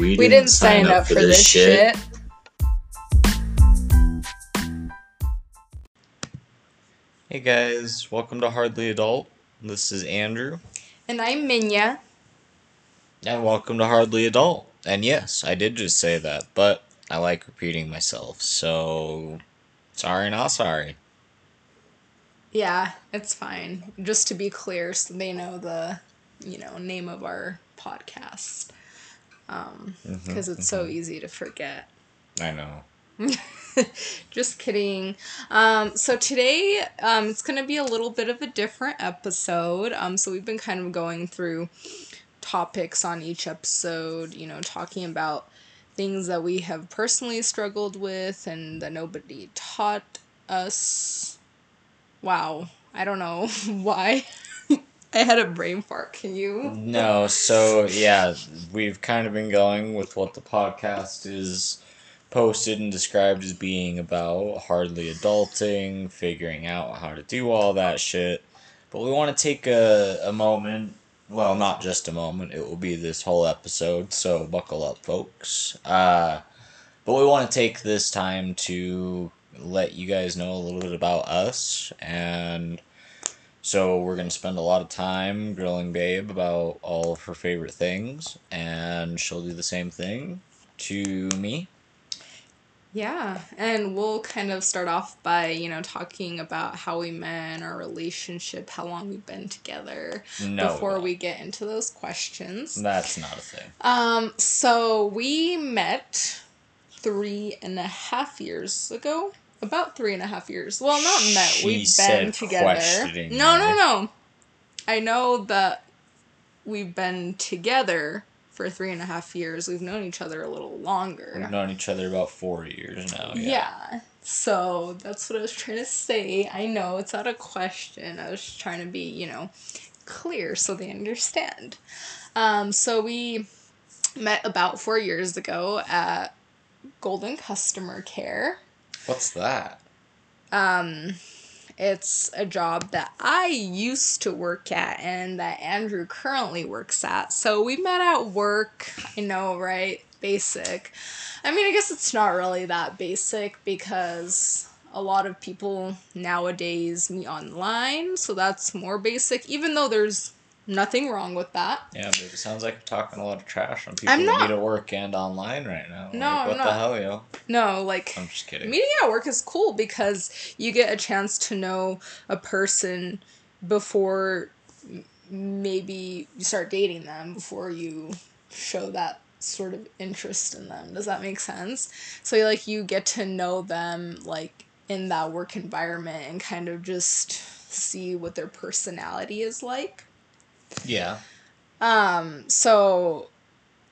We, we didn't, sign, sign up, up, for, this, this shit. shit. Hey guys, welcome to Hardly Adult. This is Andrew. And I'm Minja. And welcome to Hardly Adult. And yes, I did just say that, but I like repeating myself, so sorry, not sorry. Yeah, it's fine. Just to be clear, so they know the, you know, name of our podcast. Um, because mm-hmm, it's mm-hmm. so easy to forget. I know. Just kidding. Um, so today, um, it's gonna be a little bit of a different episode. Um, so we've been kind of going through topics on each episode. You know, talking about things that we have personally struggled with and that nobody taught us Wow. I don't know why. I had a brain fart. Can you? No, so yeah, we've kind of been going with what the podcast is posted and described as being about hardly adulting, figuring out how to do all that shit. But we want to take a, a moment. Well, not just a moment, it will be this whole episode, so buckle up, folks. Uh, but we want to take this time to let you guys know a little bit about us. And so we're going to spend a lot of time grilling Babe about all of her favorite things. And she'll do the same thing to me. Yeah, and we'll kind of start off by, you know, talking about how we met, our relationship, how long we've been together no, before we get into those questions. That's not a thing. Um, so we met three and a half years ago about three and a half years. Well, not met. She we've been together. No, no, no. I know that we've been together for three and a half years. We've known each other a little longer. We've known each other about four years now. Yeah. yeah. So that's what I was trying to say. I know it's not a question. I was trying to be, you know, clear so they understand. Um, so we met about four years ago at Golden Customer Care What's that? Um, it's a job that I used to work at and that Andrew currently works at. So we met at work. I know, right? Basic. I mean, I guess it's not really that basic because a lot of people nowadays meet online, so that's more basic, even though there's Nothing wrong with that. Yeah, but it sounds like you're talking a lot of trash on people I'm not. that need to work and online right now. No, like, what the hell, yo? No, like I'm just kidding. Meeting at work is cool because you get a chance to know a person before maybe you start dating them before you show that sort of interest in them. Does that make sense? So like you get to know them like in that work environment and kind of just see what their personality is like. Yeah. Um, so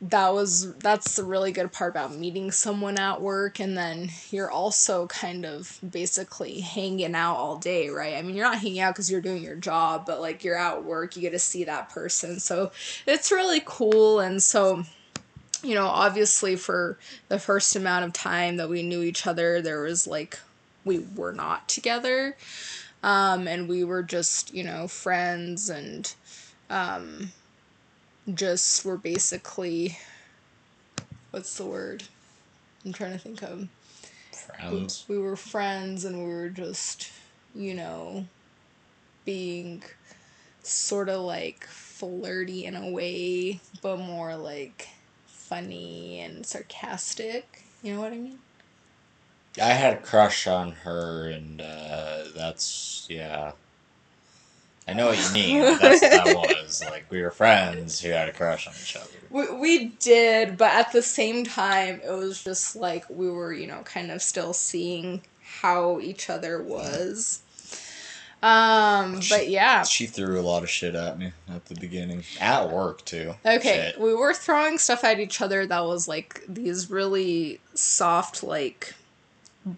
that was that's the really good part about meeting someone at work and then you're also kind of basically hanging out all day right? I mean you're not hanging out because you're doing your job but like you're at work you get to see that person. So it's really cool and so you know obviously for the first amount of time that we knew each other there was like we were not together. Um, and we were just you know friends and um, just were basically what's the word? I'm trying to think of. Friends. We, we were friends and we were just you know being sort of like flirty in a way but more like funny and sarcastic. You know what i mean? I had a crush on her and uh, that's yeah I know what you mean. That's what that was. Like we were friends who had a crush on each other. We, we did, but at the same time, it was just like we were, you know, kind of still seeing how each other was. Um, she, but yeah. She threw a lot of shit at me at the beginning. At work too. Okay. Shit. We were throwing stuff at each other that was like these really soft like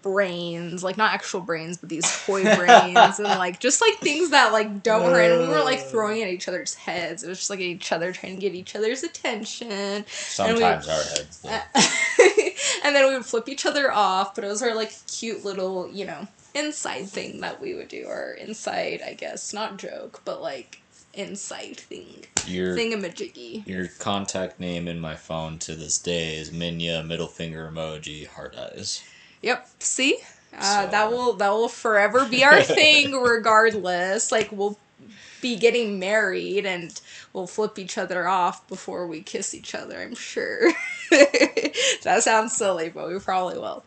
brains, like not actual brains, but these toy brains and like just like things that like don't hurt. And we were like mm. throwing at each other's heads. It was just like each other trying to get each other's attention. Sometimes our heads. and then we would flip each other off, but it was our like cute little, you know, inside thing that we would do, or inside, I guess, not joke, but like inside thing. Your Thingamajiggy. your contact name in my phone to this day is Minja middle finger emoji heart eyes. Yep. See? Uh, So- that will that will forever be our thing regardless. Like we'll be getting married and we'll flip each other off before we kiss each other, I'm sure. that sounds silly, but we probably will.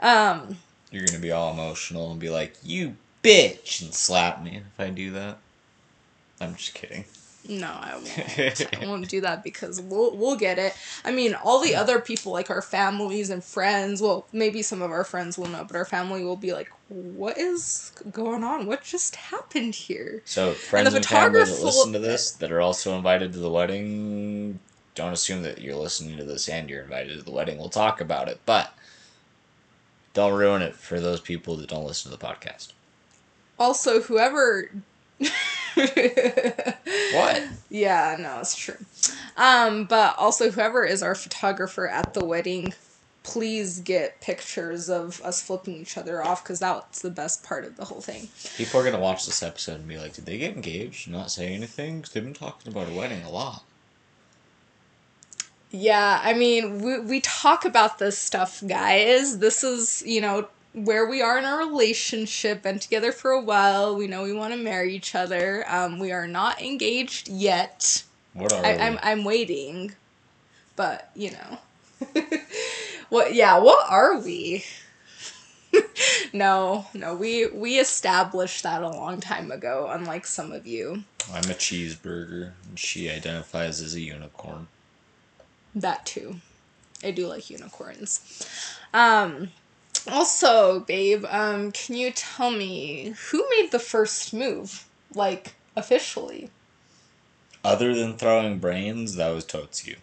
Um You're gonna be all emotional and be like, "You bitch," and slap me if I do that. I'm just kidding. No, I won't. I won't do that because we'll we'll get it. I mean, all the other people, like our families and friends, well, maybe some of our friends will know, but our family will be like, "What is going on? What just happened here?" So friends the and, family that listen to this that are also invited to the wedding, don't assume that you're listening to this and you're invited to the wedding. We'll talk about it, but don't ruin it for those people that don't listen to the podcast. Also, whoever. What? Yeah, no, it's true. Um, but also whoever is our photographer at the wedding, please get pictures of us flipping each other off because that's the best part of the whole thing. People are gonna watch this episode and be like, "Did they get engaged? and Not say anything? Because they've been talking about a wedding a lot." Yeah, I mean, we, we talk about this stuff, guys. This is, you know, where we are in our relationship, been together for a while. We know we want to marry each other. Um, we are not engaged yet. What are I, we? I'm, I'm waiting. But, you know. what, yeah, what are we? no, no, we, we established that a long time ago, unlike some of you. I'm a cheeseburger, and she identifies as a unicorn. That too. I do like unicorns. Um also, babe, um can you tell me who made the first move? Like officially. Other than throwing brains, that was totes you.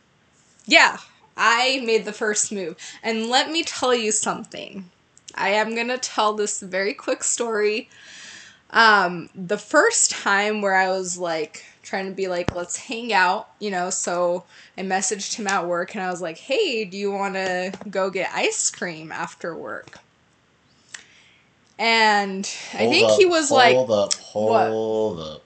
Yeah, I made the first move. And let me tell you something. I am going to tell this very quick story. Um the first time where I was like trying to be like let's hang out, you know, so I messaged him at work and I was like, "Hey, do you want to go get ice cream after work?" And I think up, he was like Hold up, hold up.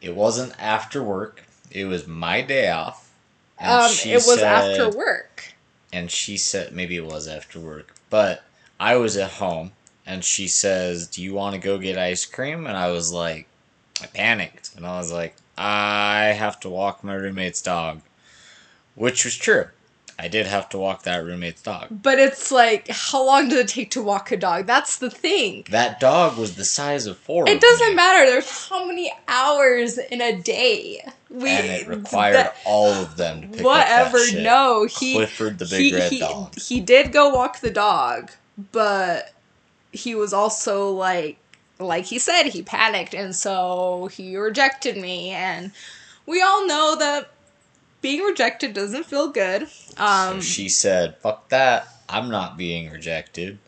It wasn't after work. It was my day off. and um it was said- after work. And she said, maybe it was after work, but I was at home and she says, Do you want to go get ice cream? And I was like, I panicked. And I was like, I have to walk my roommate's dog. Which was true. I did have to walk that roommate's dog. But it's like how long does it take to walk a dog? That's the thing. That dog was the size of four. It of doesn't me. matter. There's how many hours in a day. We and it required that- all of them to pick whatever. up that shit. No, he Clifford the big he, red he, dog. he did go walk the dog, but he was also like like he said he panicked and so he rejected me and we all know that being rejected doesn't feel good. Um so she said, "Fuck that! I'm not being rejected."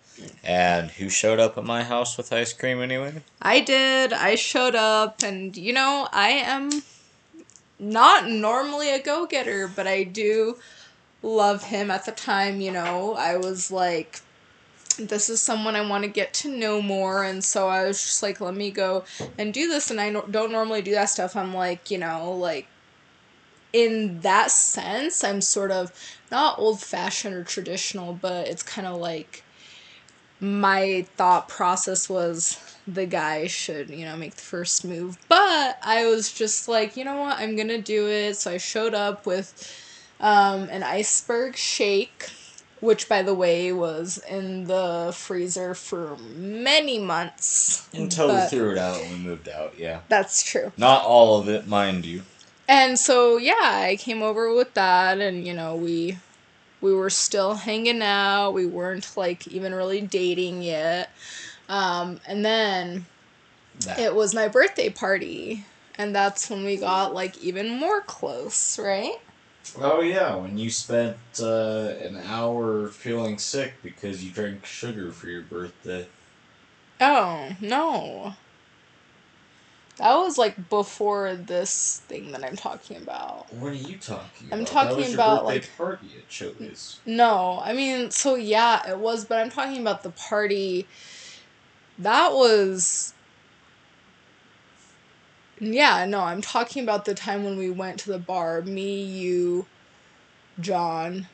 And who showed up at my house with ice cream anyway? I did. I showed up, and you know, I am not normally a go getter, but I do love him at the time. You know, I was like, this is someone I want to get to know more, and so I was just like, let me go and do this. And I don't normally do that stuff. I'm like, you know, like, in that sense, I'm sort of not old fashioned or traditional, but it's kind of like my thought process was the guy should, you know, make the first move. But I was just like, you know what, I'm gonna do it. So I showed up with um, an iceberg shake, which by the way was in the freezer for many months. Until we threw it out and we moved out. Yeah, That's true. not all of it, mind you. And so yeah, I came over with that and you know, we we were still hanging out. We weren't like even really dating yet. Um, and then That. it was my birthday party and that's when we got like even more close, right? Oh yeah, when you spent uh, an hour feeling sick because you drank sugar for your birthday. Oh, no. That was like before this thing that I'm talking about. What are you talking about? I'm talking about, like- party at Chili's. No, I mean, so yeah, it was, but I'm talking about the party. That was. Yeah, no, I'm talking about the time when we went to the bar. Me, you, John,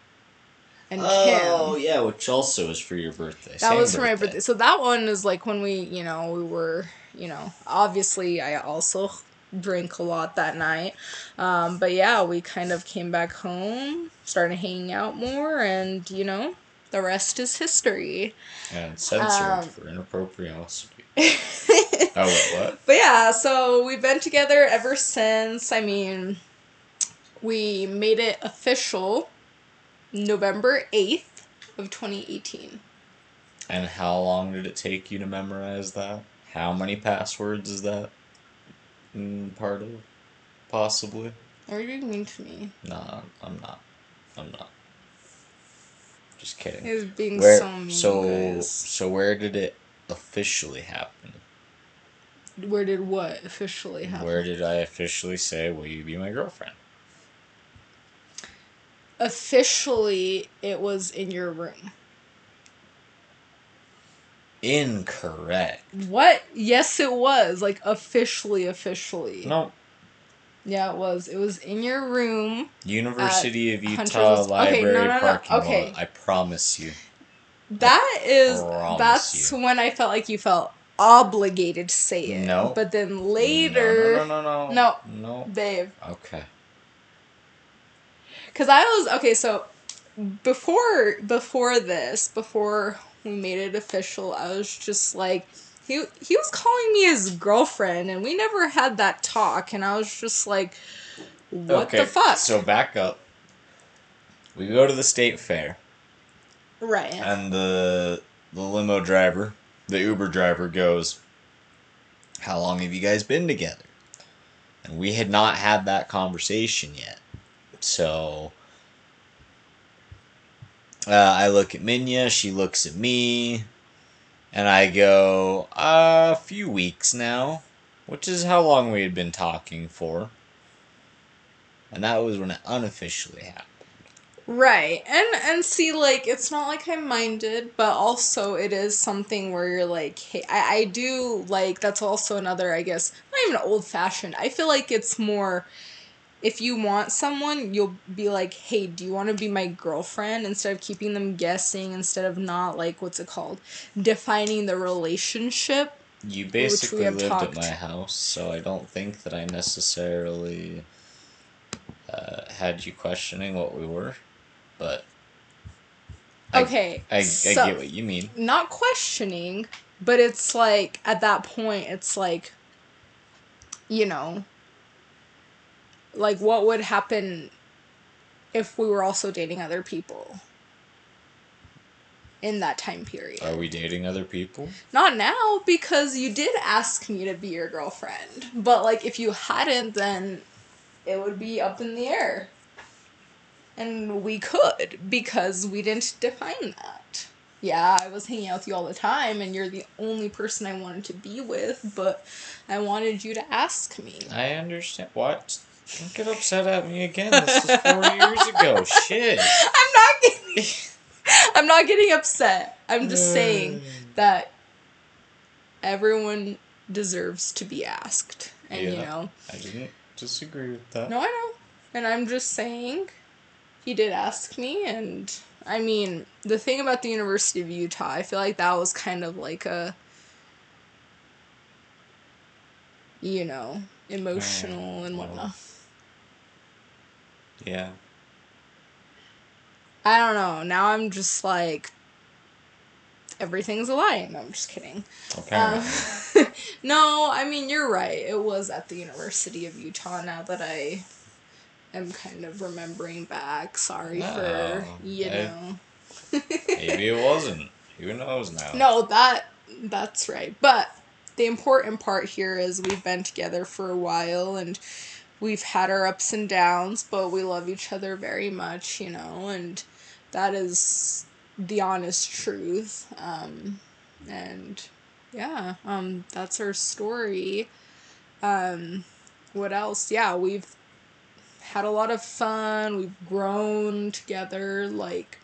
and Kim. Oh Kim. yeah, which also was for your birthday. That Same was for my birthday. So that one is like when we, you know, we were, you know, obviously I also drank a lot that night. Um, but yeah, we kind of came back home, started hanging out more, and you know, the rest is history. And censored Um, for inappropriosity. Oh wait, what? But yeah, so we've been together ever since. I mean, we made it official November 8th of 2018. And how long did it take you to memorize that? How many passwords is that mm, part of? Possibly. Are you being mean to me? No, I'm not. I'm not. Just kidding. He was being Where so mean. so guys. so where did it officially happen? Where did what officially happen? Where did I officially say, "Will you be my girlfriend"? Officially, it was in your room. Incorrect. What? Yes, it was. Like, officially, officially. No. Yeah, it was. It was in your room. University of Utah Hunter's- okay, Library no, no, no, parking okay. lot. I promise you. That is promise that's you. when I felt like you felt obligated to say it. No. But then later, No, no, no, no. No. No. babe, Okay. because I was okay. So before before this, before we made it official, I was just like. He, he was calling me his girlfriend and we never had that talk and I was just like what okay. the fuck So back up. We go to the state fair, right and the the limo driver, the Uber driver, goes, "How long have you guys been together?" And we had not had that conversation yet, so. Uh, I look at Minja, she looks at me, and I go, a few weeks now, which is how long we had been talking for. And that was when it unofficially happened. Right. And and see like it's not like I minded, but also it is something where you're like, hey, I, I do like that's also another, I guess, not even old fashioned. I feel like it's more if you want someone, you'll be like, hey, do you want to be my girlfriend? Instead of keeping them guessing, instead of not like what's it called? Defining the relationship. You basically lived talked. at my house, so I don't think that I necessarily uh, had you questioning what we were, but Okay. I, I so- get what you mean. not questioning, but it's like at that point it's like you know like what would happen if we were also dating other people in that time period. Are we dating other people? Not now because you did ask me to be your girlfriend. But like if you hadn't then it would be up in the air. And we could because we didn't define that. Yeah, I was hanging out with you all the time and you're the only person I wanted to be with, but I wanted you to ask me. I understand. What? Don't get upset at me again. This is four years ago. Shit. I'm not getting I'm not getting upset. I'm just saying mm. that everyone deserves to be asked. And you know, I didn't disagree with that. No, I know. And I'm just saying, he did ask me, and I mean, the thing about the University of Utah, I feel like that was kind of like a, you know, emotional and whatnot. Yeah. I don't know. Now I'm just like, everything's a lie. No, I'm just kidding. Okay. Um, no, I mean, you're right. It was at the University of Utah now that I am kind of remembering back. Sorry for, you I- know. Maybe it wasn't. Who knows now? No, that that's right. But the important part here is we've been together for a while and we've had our ups and downs, but we love each other very much, you know, and that is the honest truth. Um and yeah, um that's our story. Um what else? Yeah, we've had a lot of fun. We've grown together like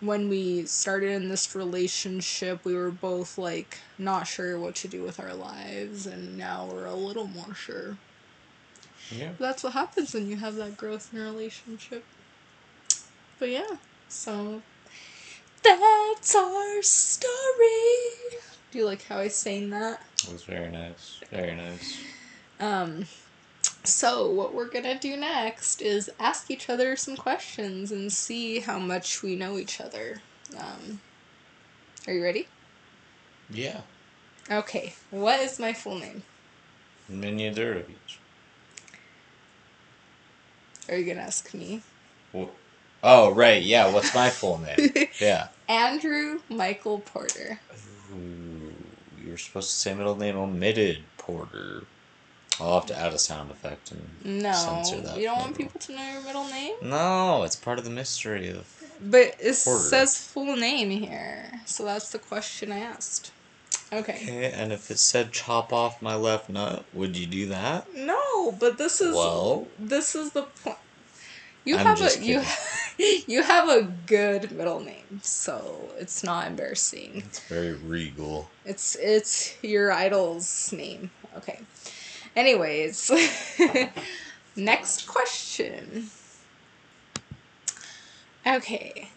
when we started in this relationship, we were both like not sure what to do with our lives, and now we're a little more sure. Yeah. That's what happens when you have that growth in a relationship. But yeah, so that's our story. Do you like how I sang that? It was very nice. Very nice. Um, so what we're gonna do next is ask each other some questions and see how much we know each other. Um, are you ready? Yeah. Okay. What is my full name? Miniadurovich. Are you gonna ask me? Oh, right. Yeah. What's my full name? yeah. Andrew Michael Porter. Ooh, you were supposed to say middle name omitted, Porter. I'll have to add a sound effect and No, censor that. you don't want people to know your middle name. No, it's part of the mystery of. But it Porter. says full name here, so that's the question I asked. Okay. Okay, and if it said chop off my left nut, would you do that? No, but this is Well- this is the point. You I'm have a you you have a good middle name, so it's not embarrassing. It's very regal. It's it's your idol's name. Okay. Anyways, next question. Okay.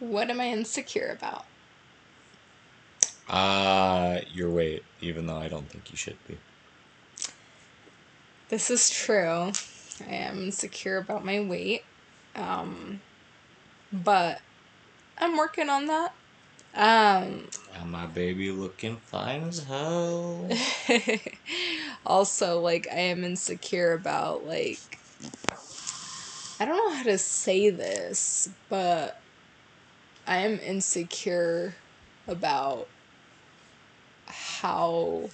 What am I insecure about? Uh, your weight, even though I don't think you should be. This is true. I am insecure about my weight. Um, but I'm working on that. Um, And my baby looking fine as hell. also, like, I am insecure about, like, I don't know how to say this, but I am insecure about how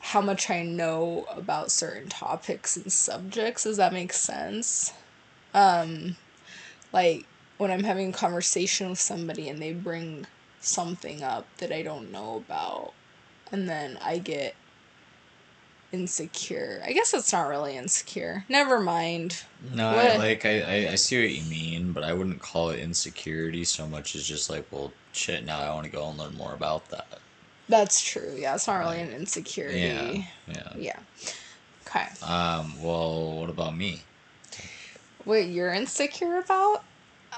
how much I know about certain topics and subjects. Does that make sense? Um, like when I'm having a conversation with somebody and they bring something up that I don't know about, and then I get insecure. I guess it's not really insecure. Never mind. No, I, like I, I, I see what you mean, but I wouldn't call it insecurity so much as just like, well, shit. Now I want to go and learn more about that. That's true. Yeah, it's not really an insecurity. Yeah, yeah. Yeah. Okay. Um. Well, what about me? What you're insecure about?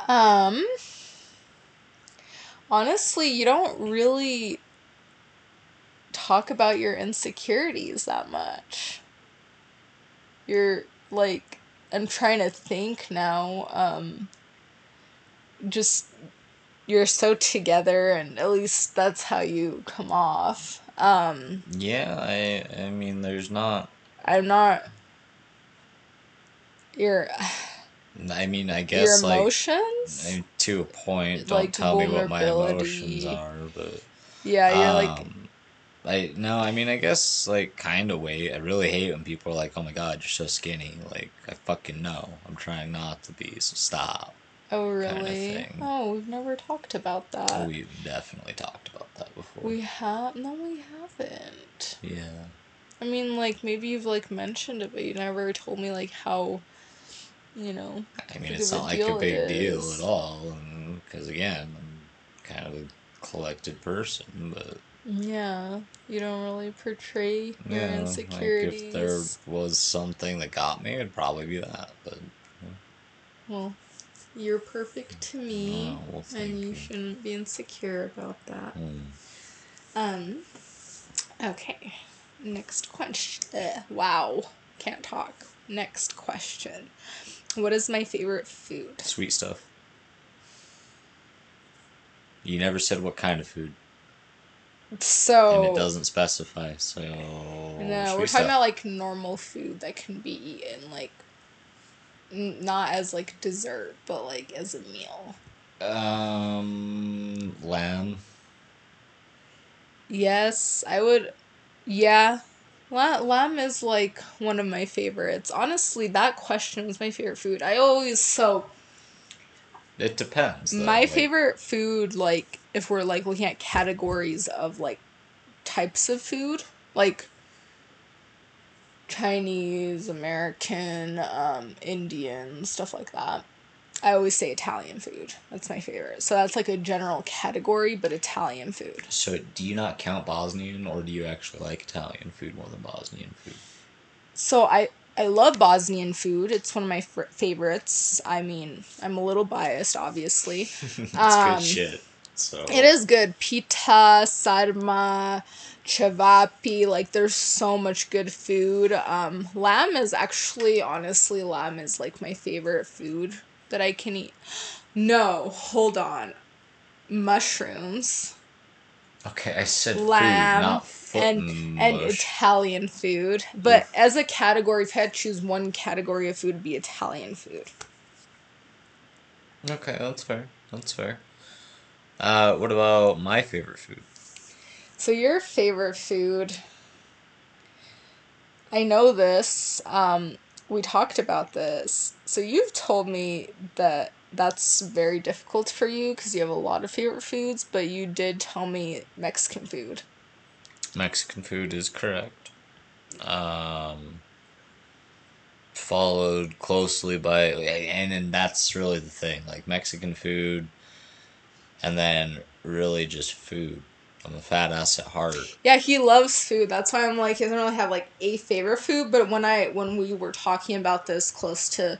Um honestly, you don't really talk about your insecurities that much. You're like I'm trying to think now um just you're so together and at least that's how you come off. Um Yeah, I. I mean, there's not. I'm not your I mean, I your guess like emotions? I- to a point. Don't Like tell me what my emotions are, but. yeah, you're like um, I no, I mean I guess like kind of weight. I really hate when people are like, "Oh my god, you're so skinny." Like I fucking know. I'm trying not to be, so stop. Oh, really? thing. Oh, we've never talked about that. We've definitely talked about that before. We have? No, we haven't. yeah. I mean, like, maybe you've, like, mentioned it, but you never told me, like, how, you know. I mean, it's not like a big deal at all, because again, I'm kind of a collected person, but Yeah, you don't really portray your yeah, like insecurities. if there was something that got me, it'd probably be that. But Well, you're perfect to me, Oh, well, and you you. shouldn't be insecure about that. mm, Um, okay. Next question. Uh, wow. Can't talk. Next question. What is my favorite food? sweet stuff. You never said what kind of food, So. and it doesn't specify. So No, we're talking stuff. about like normal food that can be eaten, like n- not as like dessert, but like as a meal. Um, lamb. Yes, I would. Yeah, lamb is like one of my favorites. Honestly, that question was my favorite food. I always so It depends. though, my like- favorite food like if we're like looking at categories of like types of food like chinese american um indian stuff like that I always say Italian food. That's my favorite. So that's like a general category, but Italian food. So do you not count Bosnian, or do you actually like Italian food more than Bosnian food? So I I love Bosnian food. It's one of my fr- favorites. I mean, I'm a little biased, obviously. It's Um, good shit. So It is good. Pita, sarma, cevapi, like there's so much good food. Um, lamb is actually, honestly, lamb is like my favorite food that I can eat. No, hold on. Mushrooms, Okay, I said lamb, food, not foot and and. Italian food. But as a category, if I had to choose one category of food, it'd be Italian food. Okay, that's fair. That's fair. Uh, what about my favorite food? So your favorite food? I know this. Um, we talked about this. So you've told me that that's very difficult for you because you have a lot of favorite foods, but you did tell me Mexican food. Mexican food is correct. Um, followed closely by, and and that's really the thing, like Mexican food, and then really just food. I'm a fat ass at heart. Yeah, he loves food. That's why I'm like he doesn't really have like a favorite food. But when I when we were talking about this close to,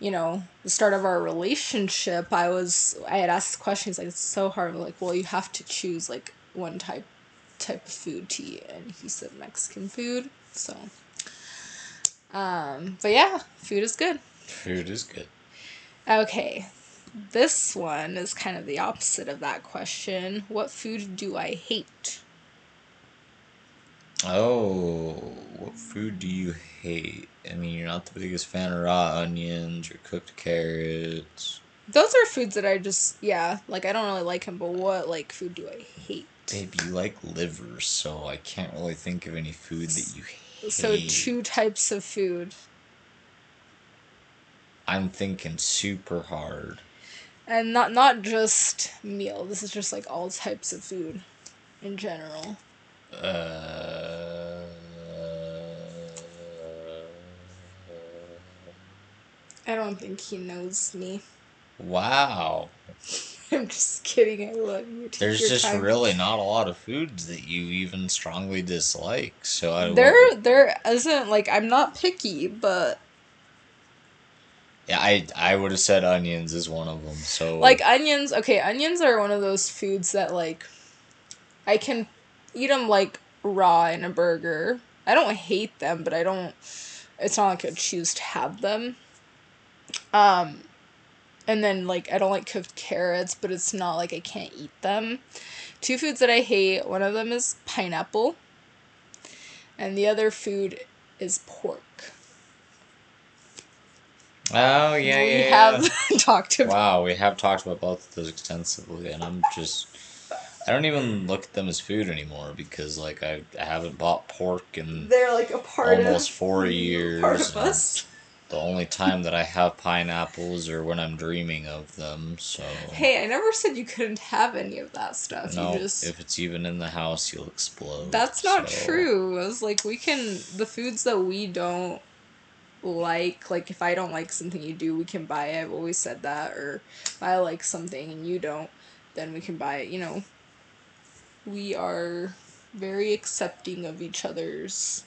you know, the start of our relationship, I was I had asked questions like, it's so hard. I'm like, well, you have to choose like one type type of food to eat, and he said Mexican food. So, um, but yeah, food is good. Food is good. Okay. This one is kind of the opposite of that question. What food do I hate? Oh, what food do you hate? I mean, you're not the biggest fan of raw onions or cooked carrots. Those are foods that I just yeah, like I don't really like them. But what like food do I hate? Babe, you like liver, so I can't really think of any food that you hate. So two types of food, I'm thinking super hard. And not not just meal. This is just like all types of food, in general. Uh, I don't think he knows me. wow. I'm just kidding. I love you. Take There's just time. really not a lot of foods that you even strongly dislike. So I There, there isn't like I'm not picky, but yeah, I I would have said onions is one of them. So like onions. Okay, onions are one of those foods that like I can eat them like raw in a burger. I don't hate them, but I don't. It's not like I choose to have them. Um, and then like I don't like cooked carrots, but it's not like I can't eat them. Two foods that I hate. One of them is pineapple, and the other food is pork. Oh yeah, we yeah, have talked yeah. about. Wow, we have talked about both of those extensively, and I'm just. I don't even look at them as food anymore because like I, I haven't bought pork in They're like a part almost of four years. part of us. The only time that I have pineapples are when I'm dreaming of them. So Hey, I never said you couldn't have any of that stuff. no, you just if it's even in the house, you'll explode. That's not so- true. I was like we can the foods that we don't like, like if I don't like something you do, we can buy it. I've always said that. Or if I like something and you don't, then we can buy it, you know. We are very accepting of each other's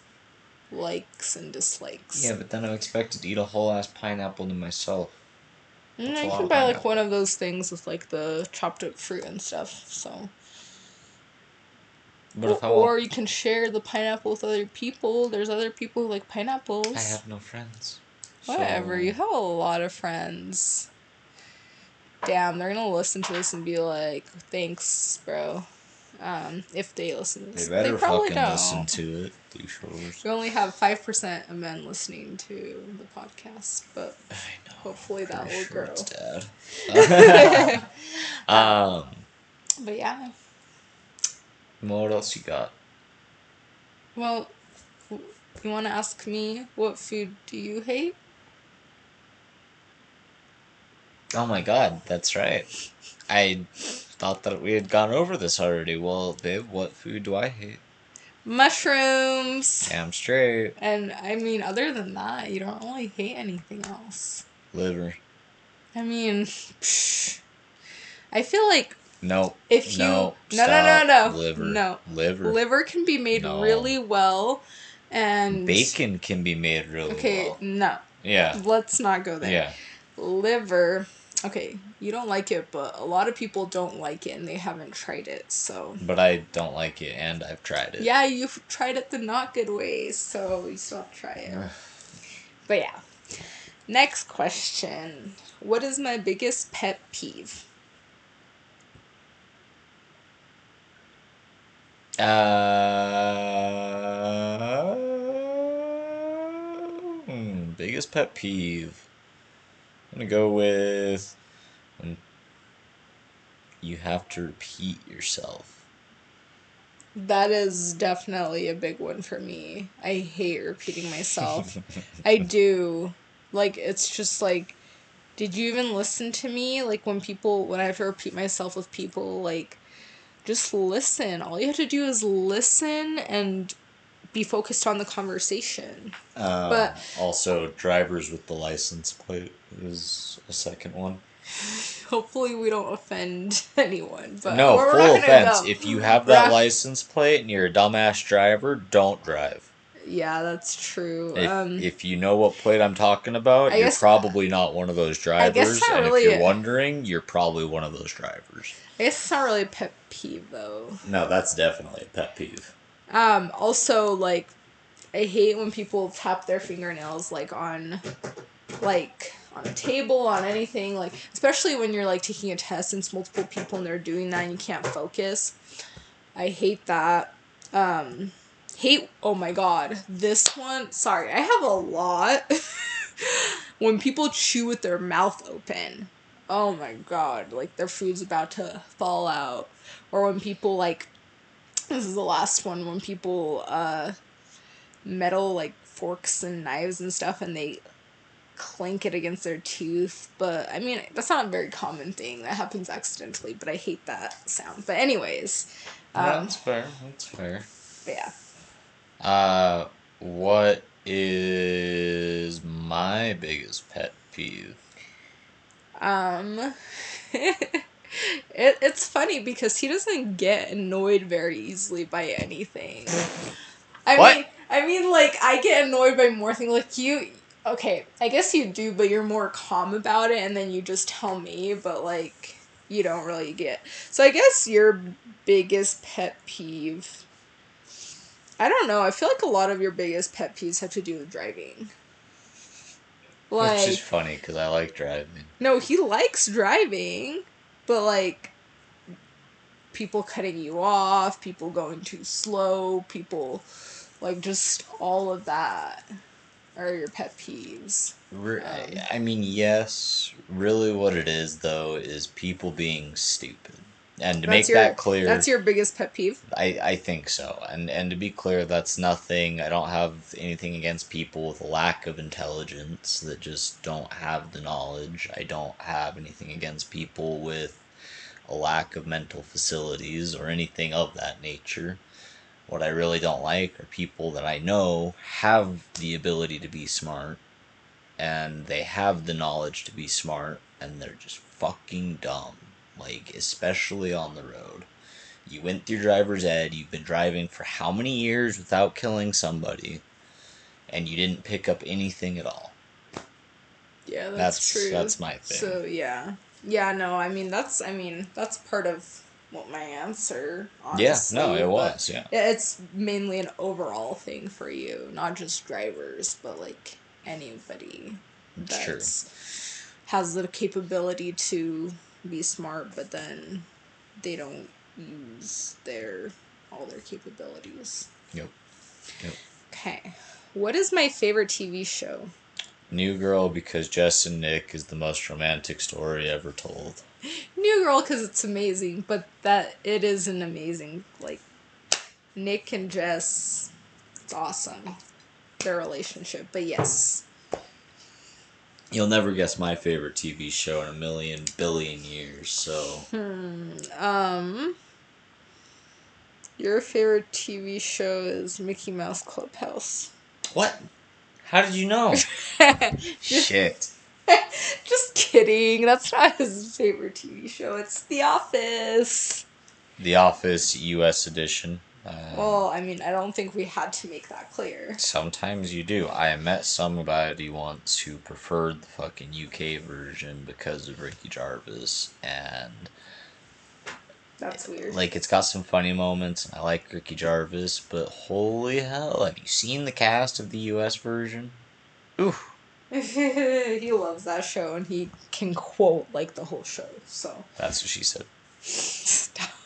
likes and dislikes. Yeah, but then I'm expected to eat a whole ass pineapple to myself. And That's I lot can buy like one of those things with like the chopped up fruit and stuff. So But or, you can share the pineapple with other people. There's other people who like pineapples. I have no friends. Whatever. So- You have a lot of friends. Damn, they're gonna listen to this and be like, "Thanks, bro." Um, if they listen to They this, better probably fucking don't. listen to it. Douchers. We only have five percent of men listening to the podcast, but I know. hopefully that will sure grow. it's dad. um, But yeah, what else you got? well, you want to ask me what food do you hate? Oh my god, that's right. I thought that we had gone over this already. Well, babe, what food do I hate? Mushrooms. Damn straight. And I mean, other than that, you don't really hate anything else. Liver. I mean, psh, I feel like No. if you no. no no no no Liver. no Liver. liver can be made No. really well, and Bacon can be made really Okay, well. no, Yeah. let's not go there. Yeah. Liver. Okay, you don't like it, but a lot of people don't like it and they haven't tried it. So But I don't like it, and I've tried it. yeah, you've tried it the not good way, so you still have to try it. But yeah. Next question. What is my biggest pet peeve? Uh, hmm, biggest pet peeve. I'm gonna go with when you have to repeat yourself. That is definitely a big one for me. I hate repeating myself. I do. Like it's just like did you even listen to me? Like when people when I have to repeat myself with people like just listen. All you have to do is listen and be focused on the conversation. Um, But- also, drivers with the license plate is a second one. Hopefully we don't offend anyone. But no, full offense. If you have that license plate and you're a dumbass driver, don't drive. Yeah, that's true. If, um if you know what plate I'm talking about, I you're guess- probably not one of those I guess drivers. and really if you're wondering, you're probably one of those drivers. I guess it's not really a pet peeve though. No, that's definitely a pet peeve. Um, also, like, I hate when people tap their fingernails, like, on, like, on a table, on anything, like, especially when you're, like, taking a test and it's multiple people and they're doing that and you can't focus. I hate that. Um, hate, oh my god, this one, sorry, I have a lot. when people chew with their mouth open. Oh my god, like, their food's about to fall out. Or when people, like, this is the last one when people uh metal like forks and knives and stuff and they clink it against their tooth but i mean that's not a very common thing that happens accidentally but i hate that sound but anyways um that's fair. That's fair. yeah Uh, what is my biggest pet peeve? um it, it's funny because he doesn't get annoyed very easily by anything i What? mean i mean like i get annoyed by more things like you okay i guess you do but you're more calm about it and then you just tell me but like you don't really get so i guess your biggest pet peeve i don't know i feel like a lot of your biggest pet peeves have to do with driving like Which is funny because I like driving. no, he likes driving, but like people cutting you off, people going too slow, people like just all of that are your pet peeves. Um, I mean, yes. Really, what it is though is people being stupid, and to make your, that clear, That's your biggest pet peeve. I, I think so. And and to be clear, that's nothing. I don't have anything against people with a lack of intelligence that just don't have the knowledge. I don't have anything against people with a lack of mental facilities or anything of that nature. What I really don't like are people that I know have the ability to be smart and they have the knowledge to be smart and they're just fucking dumb. Like, especially on the road. You went through driver's ed, you've been driving for how many years without killing somebody, and you didn't pick up anything at all. Yeah, that's, That's true. that's my thing. So yeah, yeah. No, I mean that's I mean that's part of what my answer. yeah, no, it was, yeah. Yeah, it's mainly an overall thing for you, not just drivers, but like anybody It's true. has the capability to be smart, but then they don't use their all their capabilities. Yep. Yep. Okay, what is my favorite TV show? New Girl because Jess and Nick is the most romantic story ever told. New Girl because it's amazing, but that it is an amazing like Nick and Jess. It's awesome their relationship, but yes. You'll never guess my favorite TV show in a million billion years, so hmm, Um, your favorite TV show is Mickey Mouse Clubhouse. What? How did you know? Shit. Just kidding. That's not his favorite TV show. It's The Office. The Office U.S. edition. Uh, Well, I mean, I don't think we had to make that clear. Sometimes you do. I met somebody once who preferred the fucking UK version because of Ricky Gervais, and That's weird. like it's got some funny moments. And I like Ricky Gervais, but holy hell, have you seen the cast of the US version? Ooh, he loves that show and he can quote like the whole show. So that's what she said.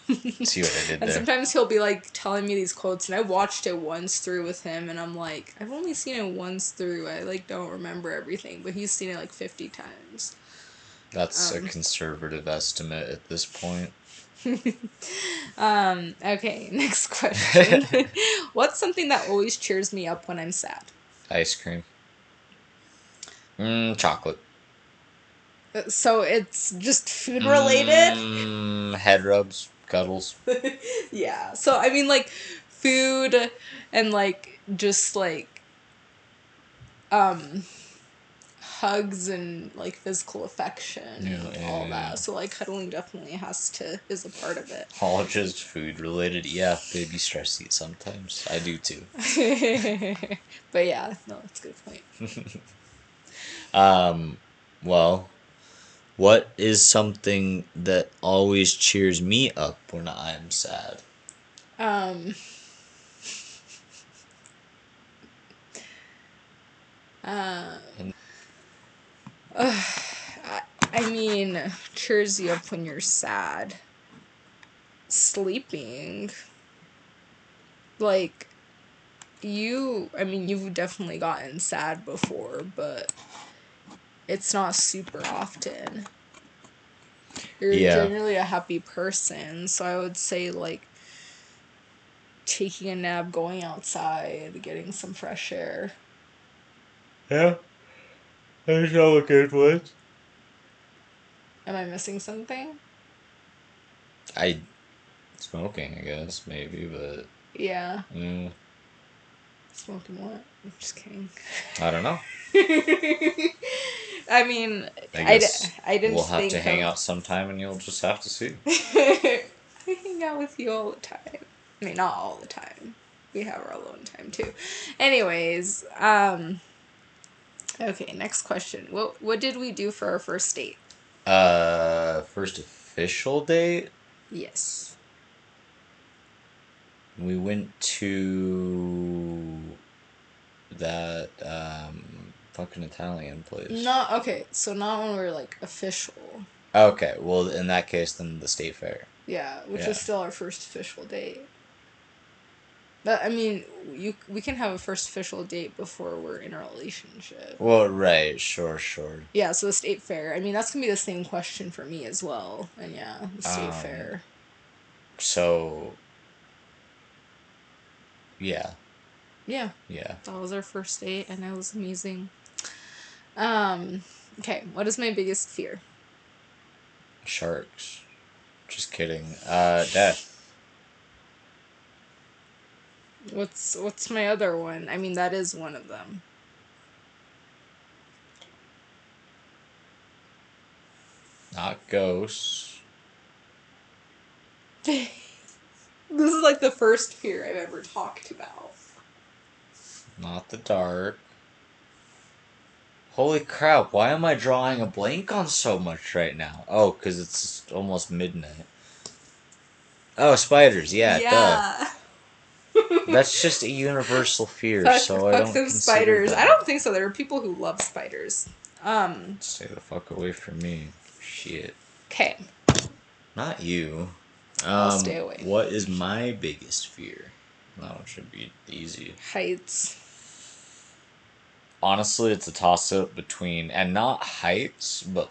See what I did And there? sometimes he'll be like telling me these quotes, and I watched it once through with him, and I'm like, I've only seen it once through. I like don't remember everything, but he's seen it like fifty times. That's um, a conservative estimate at this point. Um. Okay. Next question. What's something that always cheers me up when I'm sad? Ice cream. Mm, chocolate. Uh, So it's just food related. Mm, head rubs, cuddles. yeah. So I mean, like, food and like just like, um, hugs and like physical affection and Yeah, yeah, all yeah. that. So like cuddling definitely has to is a part of it. All just food related. Yeah, baby stress eat sometimes. I do too. but yeah, no, that's a good point. Um, well, what is something that always cheers me up when I'm sad? Um. Uh, ugh, I, I mean, cheers you up when you're sad. Sleeping. Like, you, I mean, you've definitely gotten sad before, but it's not super often. You're Yeah. generally a happy person, so I would say, like, taking a nap, going outside, getting some fresh air. Yeah, there's all a good ones. Am I missing something? I smoking, I guess maybe, but Yeah. mm, Smoking what? I'm just kidding. I don't know. I mean, I I, d- guess I didn't we'll have to hang of- out sometime, and you'll just have to see. I hang out with you all the time. I mean, not all the time. We have our alone time too. Anyways, um Okay, next question. What what did we do for our first date? Uh, first official date. Yes. We went to that um fucking Italian place. Not okay, so not when we're like official. Okay, well in that case then the state fair. Yeah, which Yeah. is still our first official date. But I mean, you we can have a first official date before we're in a relationship. Well, right, sure, sure. Yeah, so the state fair. I mean, that's gonna be the same question for me as well. And yeah, the state Um, fair. So yeah, Yeah, yeah. that was our first date, and it was amazing. Um, okay, what is my biggest fear? Sharks. Just kidding. Uh death. What's what's my other one? I mean, that is one of them. Not ghosts. this is like the first fear I've ever talked about. Not the dark. Holy crap, why am I drawing a blank on so much right now? Oh, because it's almost midnight. Oh, spiders, yeah, duh. That's just a universal fear, Fuck, so I don't them spiders. that. I don't think so. There are people who love spiders. Um. Stay the fuck away from me. Shit. Okay. Not you. Um, I'll stay away. What is my biggest fear? That one should be easy. Heights. Honestly, it's a toss up between, and not heights, but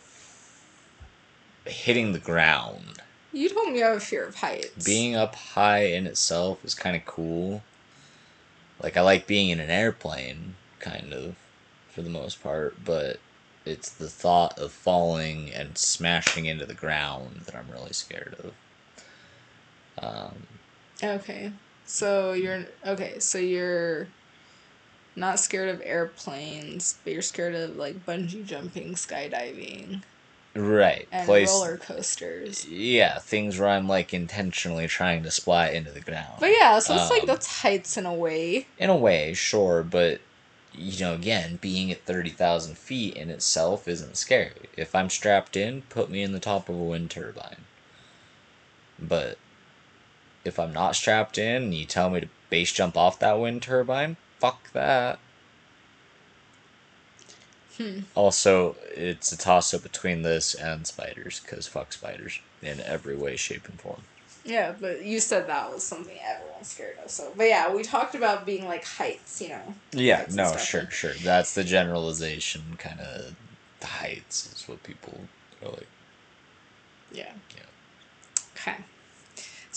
hitting the ground. You told me you have a fear of heights. Being up high in itself is kind of cool. Like, I like being in an airplane, kind of, for the most part, but it's the thought of falling and smashing into the ground that I'm really scared of. Um, Okay. So you're okay. So you're Not scared of airplanes, but you're scared of like bungee jumping, skydiving, Right. and Place. roller coasters. Yeah, things where I'm like intentionally trying to splat into the ground. But yeah, so it's like Um, that's heights in a way. In a way, sure, but you know, again, being at thirty thousand feet in itself isn't scary. If I'm strapped in, put me in the top of a wind turbine. But if I'm not strapped in and you tell me to base jump off that wind turbine, fuck that. Hmm. Also, it's a toss up between this and spiders, because fuck spiders in every way, shape, and form. Yeah, but you said that was something everyone's scared of. So, but yeah, we talked about being like heights, you know. Yeah, no, sure, sure. That's the generalization, kind of. The heights is what people are like. Yeah. Yeah. Okay.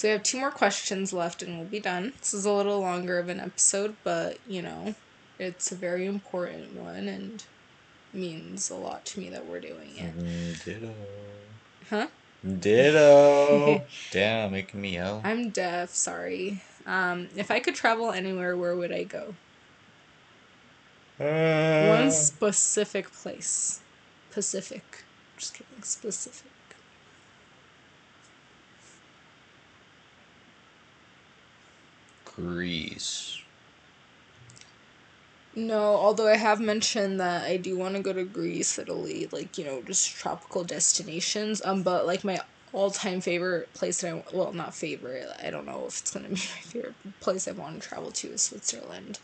So we have two more questions left and we'll be done. This is a little longer of an episode, but you know, it's a very important one and means a lot to me that we're doing it. Mm, Ditto. Huh? Ditto. Damn, making me yell. I'm deaf, sorry. Um, if I could travel anywhere, where would I go? Uh, One specific place. Pacific. Just kidding. Specific. Greece. No, although I have mentioned that I do want to go to Greece, Italy, like, you know, just tropical destinations. Um, but like my all-time favorite place that I well, not favorite. I don't know if it's going to be my favorite place I want to travel to is Switzerland.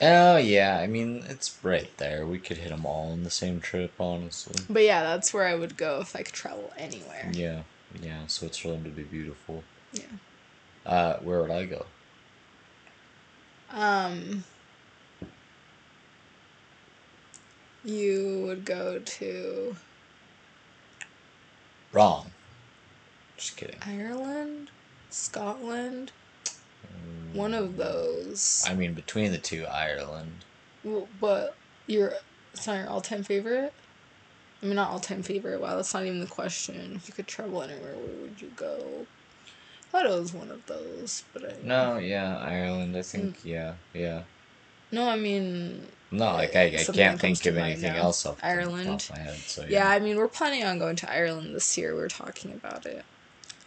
Oh yeah, I mean it's right there. We could hit them all in the same trip, honestly. But yeah, that's where I would go if I could travel anywhere. Yeah, yeah. Switzerland would be beautiful. Yeah. Uh, where would I go? Um you would go to Wrong. Just kidding. Ireland, Scotland, one of those. I mean, between the two, Ireland. Well, but your it's not your all time favorite. I mean, not all time favorite. Wow, that's not even the question. If you could travel anywhere, where would you go? Thought it was one of those, but I No, yeah, Ireland. I think, yeah, yeah. No, I mean, No, like I, I can't think of anything else off Ireland. of my head. So yeah, yeah. I mean, we're planning on going to Ireland this year. We are talking about it.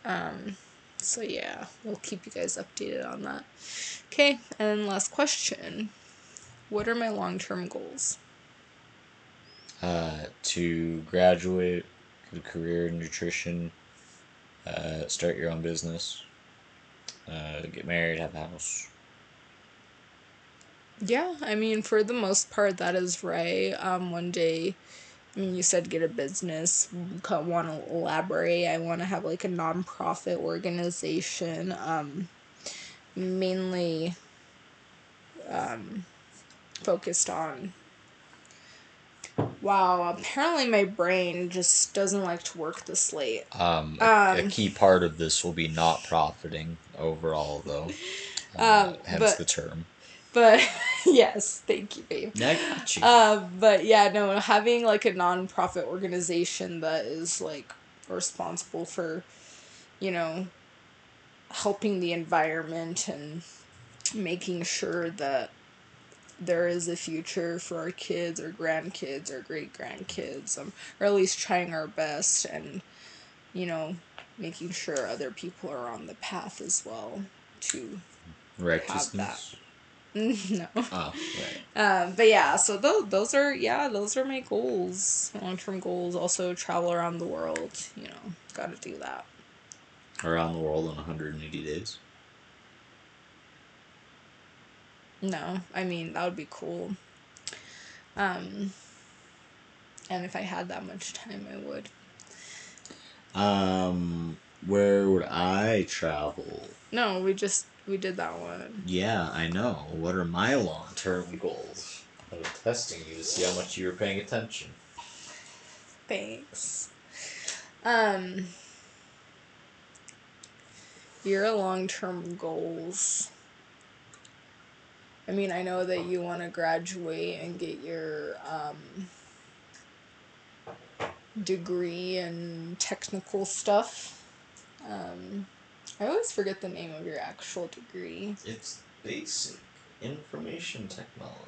Um, so yeah, we'll keep you guys updated on that. Okay, and then last question: What are my long term goals? Uh, to graduate, a career in nutrition, uh, start your own business, uh, get married, have a house. Yeah, I mean, for the most part, that is right. Um, one day, I mean, you said get a business. Want to elaborate? I want to have like a nonprofit organization. Um, mainly, um, focused on. Wow, apparently my brain just doesn't like to work this late. Um, a, a Um, key part of this will be not profiting overall, though. Uh, Um, hence but- the term. But yes, thank you, babe. I got you. Uh, but yeah, no, having like a nonprofit organization that is like responsible for, you know, helping the environment and making sure that there is a future for our kids or grandkids or great grandkids, um, or at least trying our best and, you know, making sure other people are on the path as well to Righteousness. no. Oh, right. Um, but yeah, so those those are yeah, those are my goals, long term goals. Also travel around the world. You know, got to do that. Around the world in 180 days. No, I mean that would be cool. Um, and if I had that much time, I would. Um, where would I travel? No, we just we did that one. Yeah, I know. What are my long term goals? I'm testing you to see how much you were paying attention. Thanks. Um, your long term goals. I mean, I know that you want to graduate and get your um, degree in technical stuff. Um, I always forget the name of your actual degree. It's basic. information technology.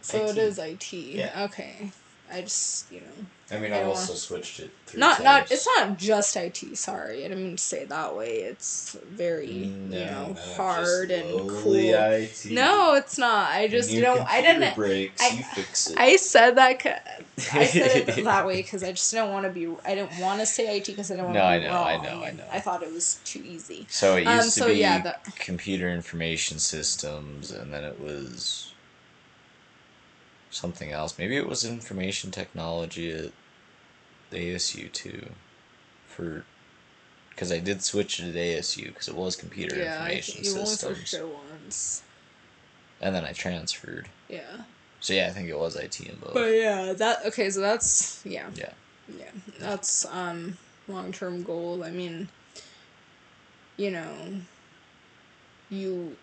So IT. it is IT. Yeah. Okay. I just you know I mean, I I don't also switched it. Three not not it's not just IT. Sorry, I didn't mean to say it that way. It's very you know hard and cool. IT. No, it's not. I just you know I didn't. Breaks, I- you fix it. I said that. I said it that way because I just don't want to be. I didn't want to say IT because I don't want No, to I be know, wrong. I know, I know. I thought it was too easy. So it Um, used so to be yeah, that- computer information systems, and then it was something else. Maybe it was information technology at ASU too, for because I did switch it at ASU because it was computer Yeah, I information think you only systems, switched it once. and then I transferred. Yeah, So yeah, I think it was IT and both. but yeah, that okay. So that's yeah. Yeah. Yeah, that's um long term goal. I mean, you know, you.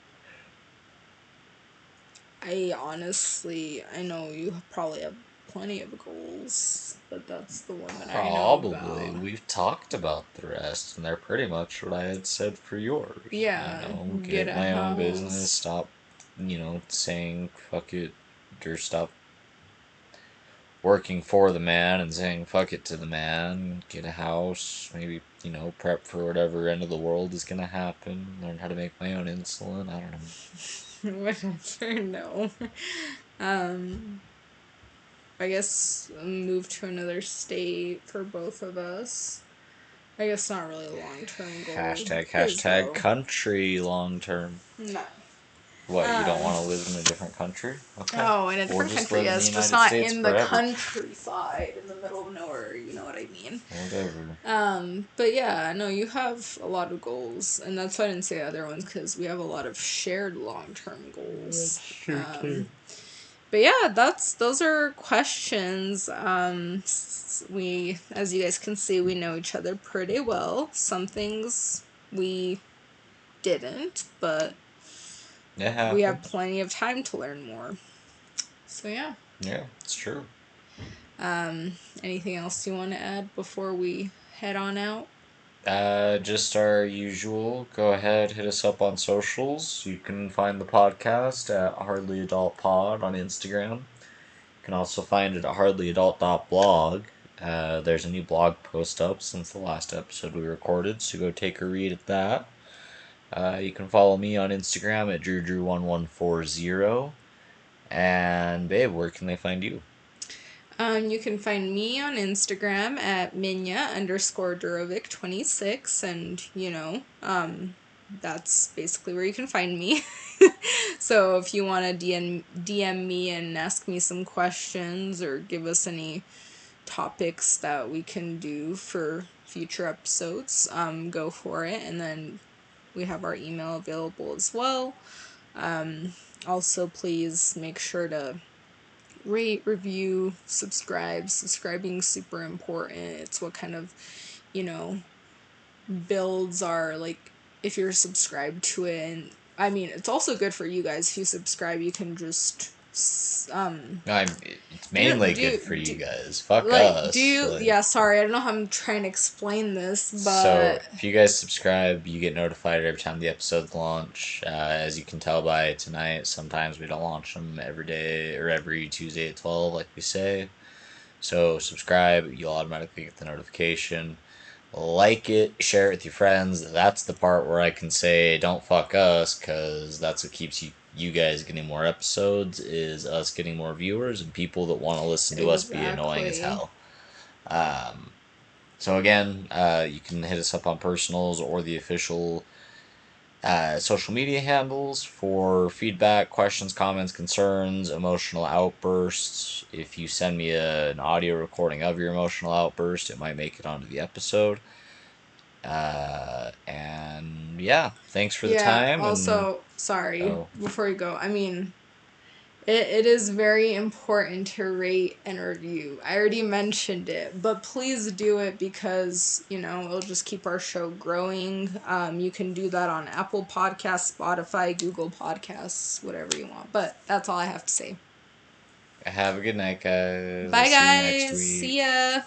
I honestly, I know you probably have plenty of goals, but that's the one that I know Probably. We've talked about the rest, and they're pretty much what I had said for yours. Yeah, You know, get get, my own house. business, stop, you know, saying fuck it, or stop working for the man and saying fuck it to the man, get a house, maybe, you know, prep for whatever end of the world is gonna happen, learn how to make my own insulin, I don't know. Whatever, no. Um, I guess move to another state for both of us. I guess not really a long term goal. Hashtag, hashtag country long term. No. What, you don't Uh, want to live in a different country? Okay. Oh, in a different just country, live in yes, just not States in the forever. countryside, in the middle of nowhere. You know what I mean? Whatever. Um, but yeah, no, you have a lot of goals, and that's why I didn't say other ones because we have a lot of shared long term goals. Um, but yeah, that's those are questions. Um, we, as you guys can see, we know each other pretty well. Some things we didn't, but Yeah, we have plenty of time to learn more. So yeah. Yeah, it's true. Um, anything else you want to add before we head on out? Uh, just our usual. Go ahead, hit us up on socials. You can find the podcast at Hardly Adult Pod on Instagram. You can also find it at hardlyadult.blog. Uh, there's a new blog post up since the last episode we recorded, so go take a read at that. Uh, you can follow me on Instagram at DrewDrew1140. And babe, where can they find you? Um, you can find me on Instagram at Minja underscore Durovic twenty six, and you know, um, that's basically where you can find me. so if you want to DM DM me and ask me some questions or give us any topics that we can do for future episodes, um, go for it. And then we have our email available as well. Um, also, please make sure to rate, review, subscribe. Subscribing is super important. It's what kind of, you know, builds our like if you're subscribed to it and I mean, it's also good for you guys if you subscribe, you can just um I'm, it's mainly do- good for do- you guys. Fuck like us. do you like- yeah, sorry, I don't know how I'm trying to explain this, So but if you guys subscribe, you get notified every time the episodes launch. Uh, as you can tell by tonight, sometimes we don't launch them every day or every Tuesday at twelve, like we say. So subscribe, you'll automatically get the notification. Like it, share it with your friends. That's the part where I can say don't fuck us, cause that's what keeps you you guys getting more episodes. Is us getting more viewers and people that want to listen to us be annoying as hell. Um, so again, uh, you can hit us up on personals or the official uh, social media handles for feedback, questions, comments, concerns, emotional outbursts. If you send me a, an audio recording of your emotional outburst, it might make it onto the episode. Uh, and yeah, thanks for the time. and- Also, sorry, Oh. before you go, I mean, it, it is very important to rate and review. I already mentioned it, but please do it because, you know, it'll just keep our show growing. Um, you can do that on Apple Podcasts, Spotify, Google Podcasts, whatever you want. But that's all I have to say. have a good night, guys. Bye, See guys. week. See ya.